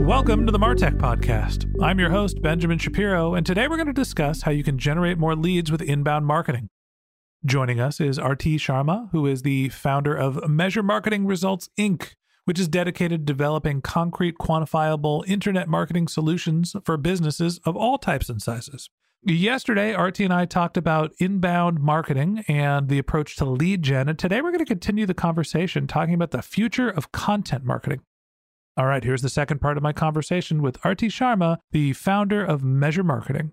Welcome to the Martech Podcast. I'm your host, Benjamin Shapiro, and today we're going to discuss how you can generate more leads with inbound marketing. Joining us is Arti Sharma, who is the founder of Measure Marketing Results Inc., which is dedicated to developing concrete, quantifiable internet marketing solutions for businesses of all types and sizes. Yesterday, Arti and I talked about inbound marketing and the approach to lead gen, and today we're going to continue the conversation talking about the future of content marketing. All right, here's the second part of my conversation with Arti Sharma, the founder of Measure Marketing.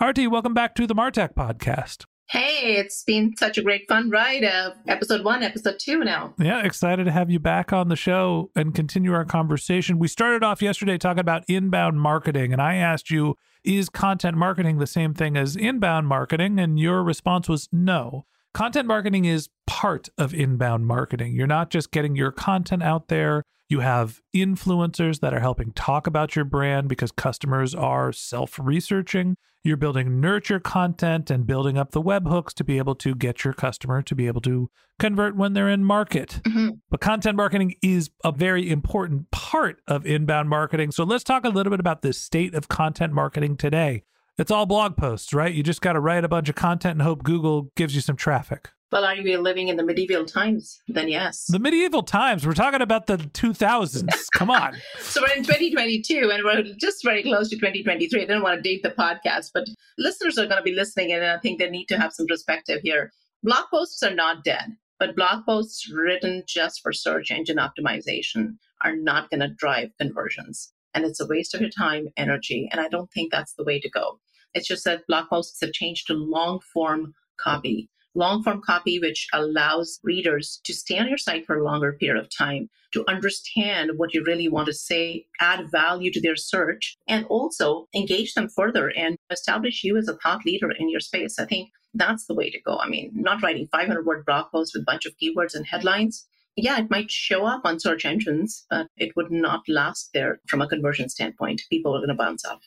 Arti, welcome back to the Martech podcast. Hey, it's been such a great fun ride. Uh, episode one, episode two now. Yeah, excited to have you back on the show and continue our conversation. We started off yesterday talking about inbound marketing, and I asked you, is content marketing the same thing as inbound marketing? And your response was no. Content marketing is part of inbound marketing. You're not just getting your content out there, you have influencers that are helping talk about your brand because customers are self researching. You're building nurture content and building up the webhooks to be able to get your customer to be able to convert when they're in market. Mm-hmm. But content marketing is a very important part of inbound marketing. So let's talk a little bit about the state of content marketing today. It's all blog posts, right? You just got to write a bunch of content and hope Google gives you some traffic. Well, are you living in the medieval times? Then yes. The medieval times. We're talking about the 2000s. Come on. so we're in 2022 and we're just very close to 2023. I didn't want to date the podcast, but listeners are going to be listening and I think they need to have some perspective here. Blog posts are not dead, but blog posts written just for search engine optimization are not going to drive conversions. And it's a waste of your time, energy. And I don't think that's the way to go. It's just that blog posts have changed to long form copy long form copy, which allows readers to stay on your site for a longer period of time, to understand what you really want to say, add value to their search, and also engage them further and establish you as a thought leader in your space. I think that's the way to go. I mean, not writing 500 word blog posts with a bunch of keywords and headlines. Yeah, it might show up on search engines, but it would not last there from a conversion standpoint. People are going to bounce off.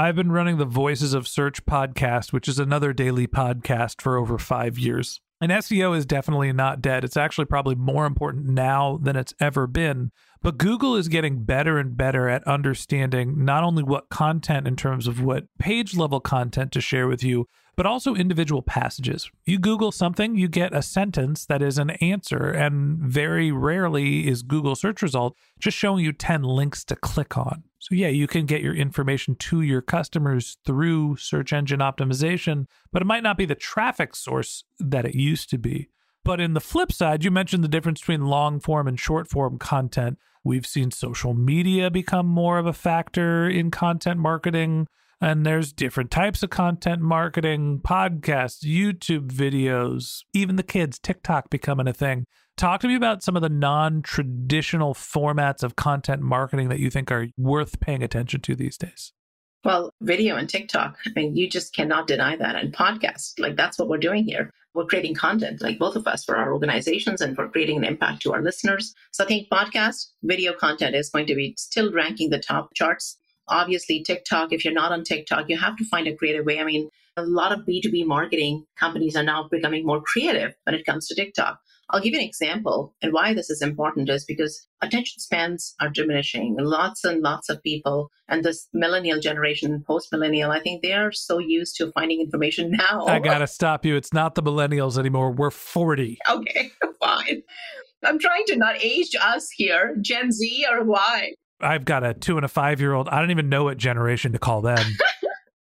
I've been running the Voices of Search podcast, which is another daily podcast for over five years. And SEO is definitely not dead. It's actually probably more important now than it's ever been. But Google is getting better and better at understanding not only what content in terms of what page level content to share with you, but also individual passages. You Google something, you get a sentence that is an answer, and very rarely is Google search result just showing you 10 links to click on. So, yeah, you can get your information to your customers through search engine optimization, but it might not be the traffic source that it used to be. But in the flip side, you mentioned the difference between long form and short form content. We've seen social media become more of a factor in content marketing. And there's different types of content marketing, podcasts, YouTube videos, even the kids, TikTok becoming a thing. Talk to me about some of the non traditional formats of content marketing that you think are worth paying attention to these days. Well, video and TikTok, I mean, you just cannot deny that. And podcasts, like that's what we're doing here. We're creating content, like both of us, for our organizations and for creating an impact to our listeners. So I think podcast, video content is going to be still ranking the top charts obviously TikTok, if you're not on TikTok, you have to find a creative way. I mean, A lot of B2B marketing companies are now becoming more creative when it comes to TikTok. I'll give you an example and why this is important is because attention spans are diminishing. Lots and lots of people and this millennial generation, post millennial, I think they are so used to finding information now. I got to stop you. It's not the millennials anymore. We're 40. Okay, fine. I'm trying to not age us here, Gen Z or Y. I've got a two and a five year old. I don't even know what generation to call them.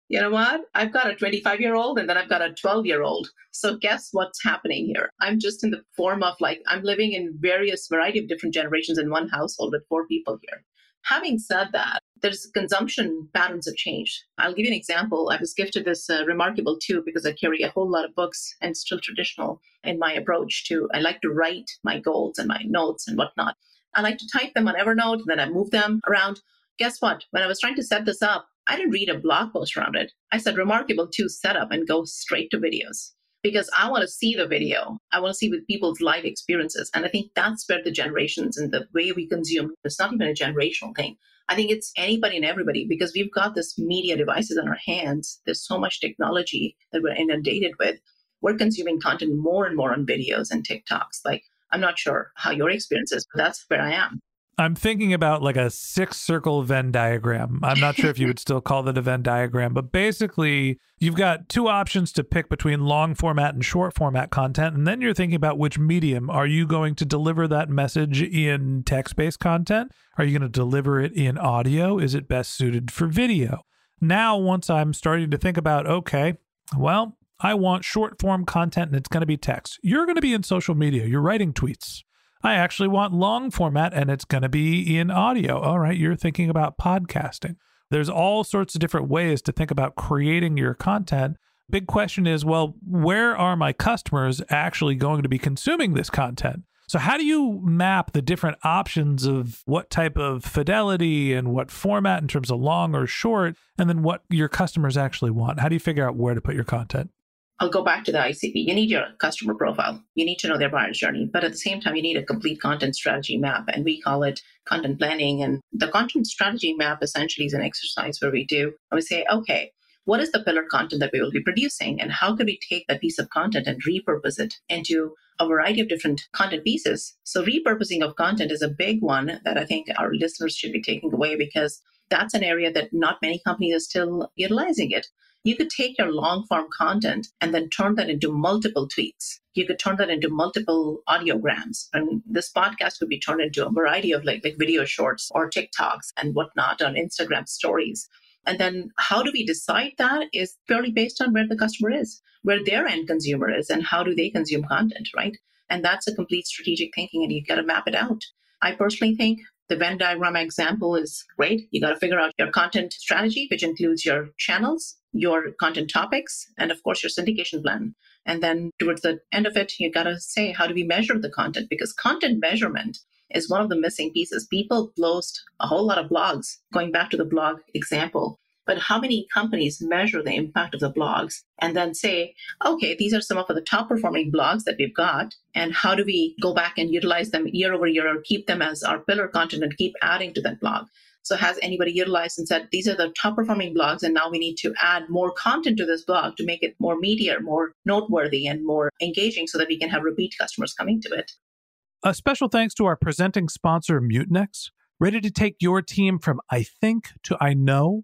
you know what? I've got a 25 year old and then I've got a 12 year old. So guess what's happening here? I'm just in the form of like, I'm living in various variety of different generations in one household with four people here. Having said that, there's consumption patterns have changed. I'll give you an example. I was gifted this uh, reMarkable 2 because I carry a whole lot of books and still traditional in my approach to, I like to write my goals and my notes and whatnot. I like to type them on Evernote and then I move them around. Guess what? When I was trying to set this up, I didn't read a blog post around it. I said reMarkable 2 set up and go straight to videos because I want to see the video. I want to see with people's life experiences. And I think that's where the generations and the way we consume, it's not even a generational thing. I think it's anybody and everybody because we've got this media devices in our hands. There's so much technology that we're inundated with. We're consuming content more and more on videos and TikToks. Like, I'm not sure how your experience is, but that's where I am. I'm thinking about like a six circle Venn diagram. I'm not sure if you would still call that a Venn diagram, but basically, you've got two options to pick between long format and short format content. And then you're thinking about which medium. Are you going to deliver that message in text based content? Are you going to deliver it in audio? Is it best suited for video? Now, once I'm starting to think about, okay, well, I want short form content and it's going to be text. You're going to be in social media, you're writing tweets. I actually want long format and it's going to be in audio. All right, you're thinking about podcasting. There's all sorts of different ways to think about creating your content. Big question is well, where are my customers actually going to be consuming this content? So, how do you map the different options of what type of fidelity and what format in terms of long or short, and then what your customers actually want? How do you figure out where to put your content? I'll go back to the ICP. You need your customer profile. You need to know their buyer's journey. But at the same time, you need a complete content strategy map. And we call it content planning. And the content strategy map essentially is an exercise where we do, and we say, okay, what is the pillar content that we will be producing? And how can we take that piece of content and repurpose it into a variety of different content pieces? So, repurposing of content is a big one that I think our listeners should be taking away because that's an area that not many companies are still utilizing it you could take your long form content and then turn that into multiple tweets. You could turn that into multiple audiograms. And this podcast could be turned into a variety of like, like video shorts or TikToks and whatnot on Instagram stories. And then how do we decide that is purely based on where the customer is, where their end consumer is, and how do they consume content, right? And that's a complete strategic thinking, and you've got to map it out. I personally think the Venn diagram example is great. You got to figure out your content strategy, which includes your channels, your content topics, and of course, your syndication plan. And then towards the end of it, you got to say, how do we measure the content? Because content measurement is one of the missing pieces. People post a whole lot of blogs, going back to the blog example. But how many companies measure the impact of the blogs and then say, okay, these are some of the top performing blogs that we've got. And how do we go back and utilize them year over year or keep them as our pillar content and keep adding to that blog? So has anybody utilized and said, these are the top performing blogs, and now we need to add more content to this blog to make it more media, more noteworthy, and more engaging so that we can have repeat customers coming to it. A special thanks to our presenting sponsor, Mutinex. Ready to take your team from I think to I know?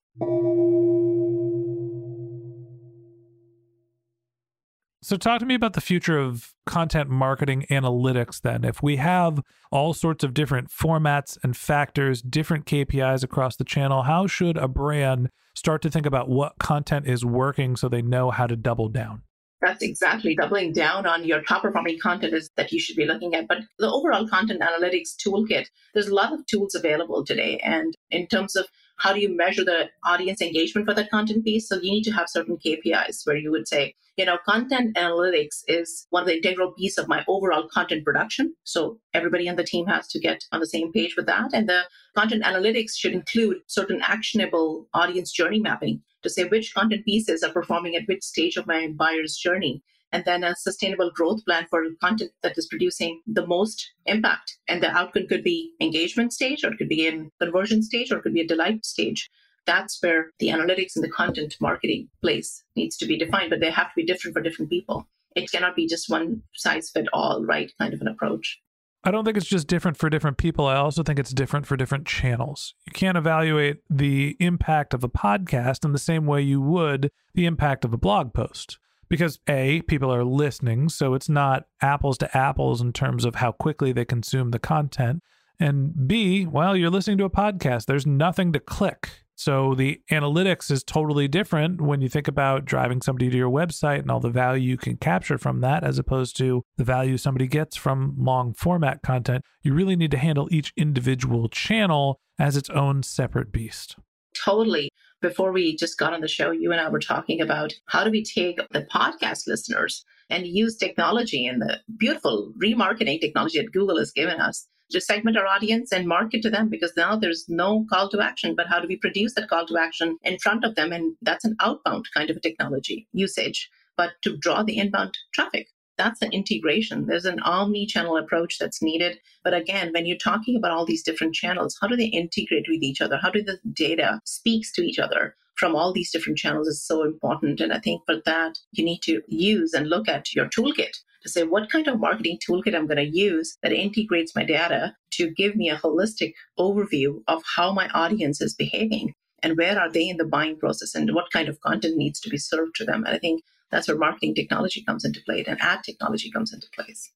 So, talk to me about the future of content marketing analytics then. If we have all sorts of different formats and factors, different KPIs across the channel, how should a brand start to think about what content is working so they know how to double down? That's exactly doubling down on your top performing content is that you should be looking at. But the overall content analytics toolkit, there's a lot of tools available today. And in terms of how do you measure the audience engagement for that content piece? So you need to have certain KPIs where you would say, you know, content analytics is one of the integral piece of my overall content production. So everybody on the team has to get on the same page with that. And the content analytics should include certain actionable audience journey mapping to say which content pieces are performing at which stage of my buyer's journey and then a sustainable growth plan for content that is producing the most impact. And the outcome could be engagement stage, or it could be in conversion stage, or it could be a delight stage. That's where the analytics and the content marketing place needs to be defined, but they have to be different for different people. It cannot be just one size fit all, right? Kind of an approach. I don't think it's just different for different people. I also think it's different for different channels. You can't evaluate the impact of a podcast in the same way you would the impact of a blog post because A, people are listening, so it's not apples to apples in terms of how quickly they consume the content. And B, well, you're listening to a podcast, there's nothing to click. So the analytics is totally different when you think about driving somebody to your website and all the value you can capture from that, as opposed to the value somebody gets from long format content. You really need to handle each individual channel as its own separate beast. Totally before we just got on the show, you and I were talking about how do we take the podcast listeners and use technology and the beautiful remarketing technology that Google has given us to segment our audience and market to them because now there's no call to action. But how do we produce that call to action in front of them? And that's an outbound kind of a technology usage, but to draw the inbound traffic that's an integration. There's an omni channel approach that's needed. But again, when you're talking about all these different channels, how do they integrate with each other? How do the data speaks to each other? From all these different channels is so important. And I think for that, you need to use and look at your toolkit to say what kind of marketing toolkit I'm going to use that integrates my data to give me a holistic overview of how my audience is behaving and where are they in the buying process and what kind of content needs to be served to them. And I think that's where marketing technology comes into play and ad technology comes into place.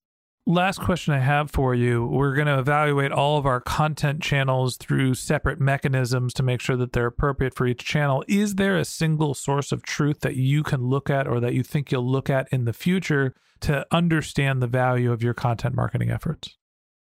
Last question I have for you. We're going to evaluate all of our content channels through separate mechanisms to make sure that they're appropriate for each channel. Is there a single source of truth that you can look at or that you think you'll look at in the future to understand the value of your content marketing efforts?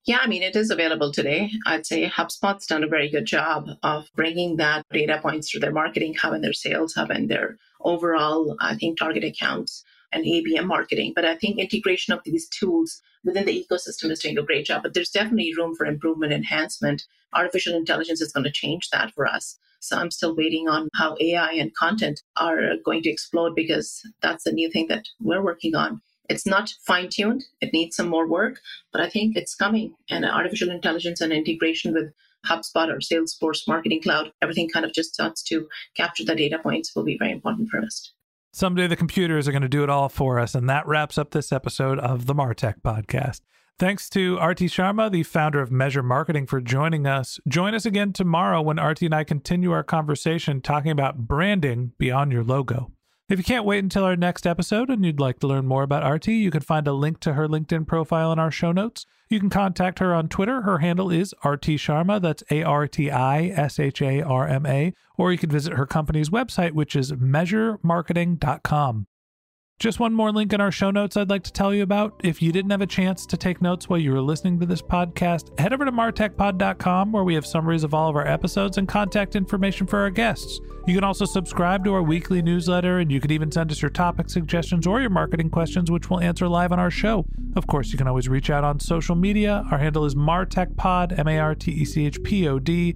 Yeah, I mean, it is available today. I'd say HubSpot's done a very good job of bringing that data points to their marketing hub and their sales hub and their overall, I think, target accounts and ABM marketing. But I think integration of these tools within the ecosystem is doing a great job. But there's definitely room for improvement, enhancement. Artificial intelligence is going to change that for us. So I'm still waiting on how AI and content are going to explode because that's the new thing that we're working on. It's not fine tuned. It needs some more work, but I think it's coming. And artificial intelligence and integration with HubSpot or Salesforce Marketing Cloud, everything kind of just starts to capture the data points will be very important for us. Someday the computers are going to do it all for us. And that wraps up this episode of the Martech podcast. Thanks to Arti Sharma, the founder of Measure Marketing, for joining us. Join us again tomorrow when Arti and I continue our conversation talking about branding beyond your logo. If you can't wait until our next episode and you'd like to learn more about Arti, you can find a link to her LinkedIn profile in our show notes. You can contact her on Twitter. Her handle is Arti Sharma. That's A R T I S H A R M A. Or you can visit her company's website, which is measuremarketing.com. Just one more link in our show notes I'd like to tell you about. If you didn't have a chance to take notes while you were listening to this podcast, head over to martechpod.com where we have summaries of all of our episodes and contact information for our guests. You can also subscribe to our weekly newsletter, and you can even send us your topic suggestions or your marketing questions, which we'll answer live on our show. Of course, you can always reach out on social media. Our handle is MarTechPod, M A R T E C H P O D,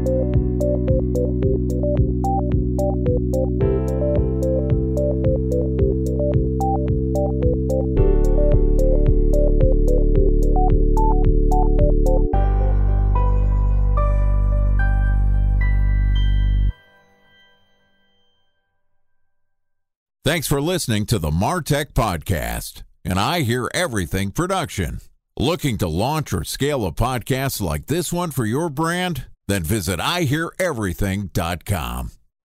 Thanks for listening to the Martech Podcast, and I Hear Everything production. Looking to launch or scale a podcast like this one for your brand? Then visit iheareverything.com.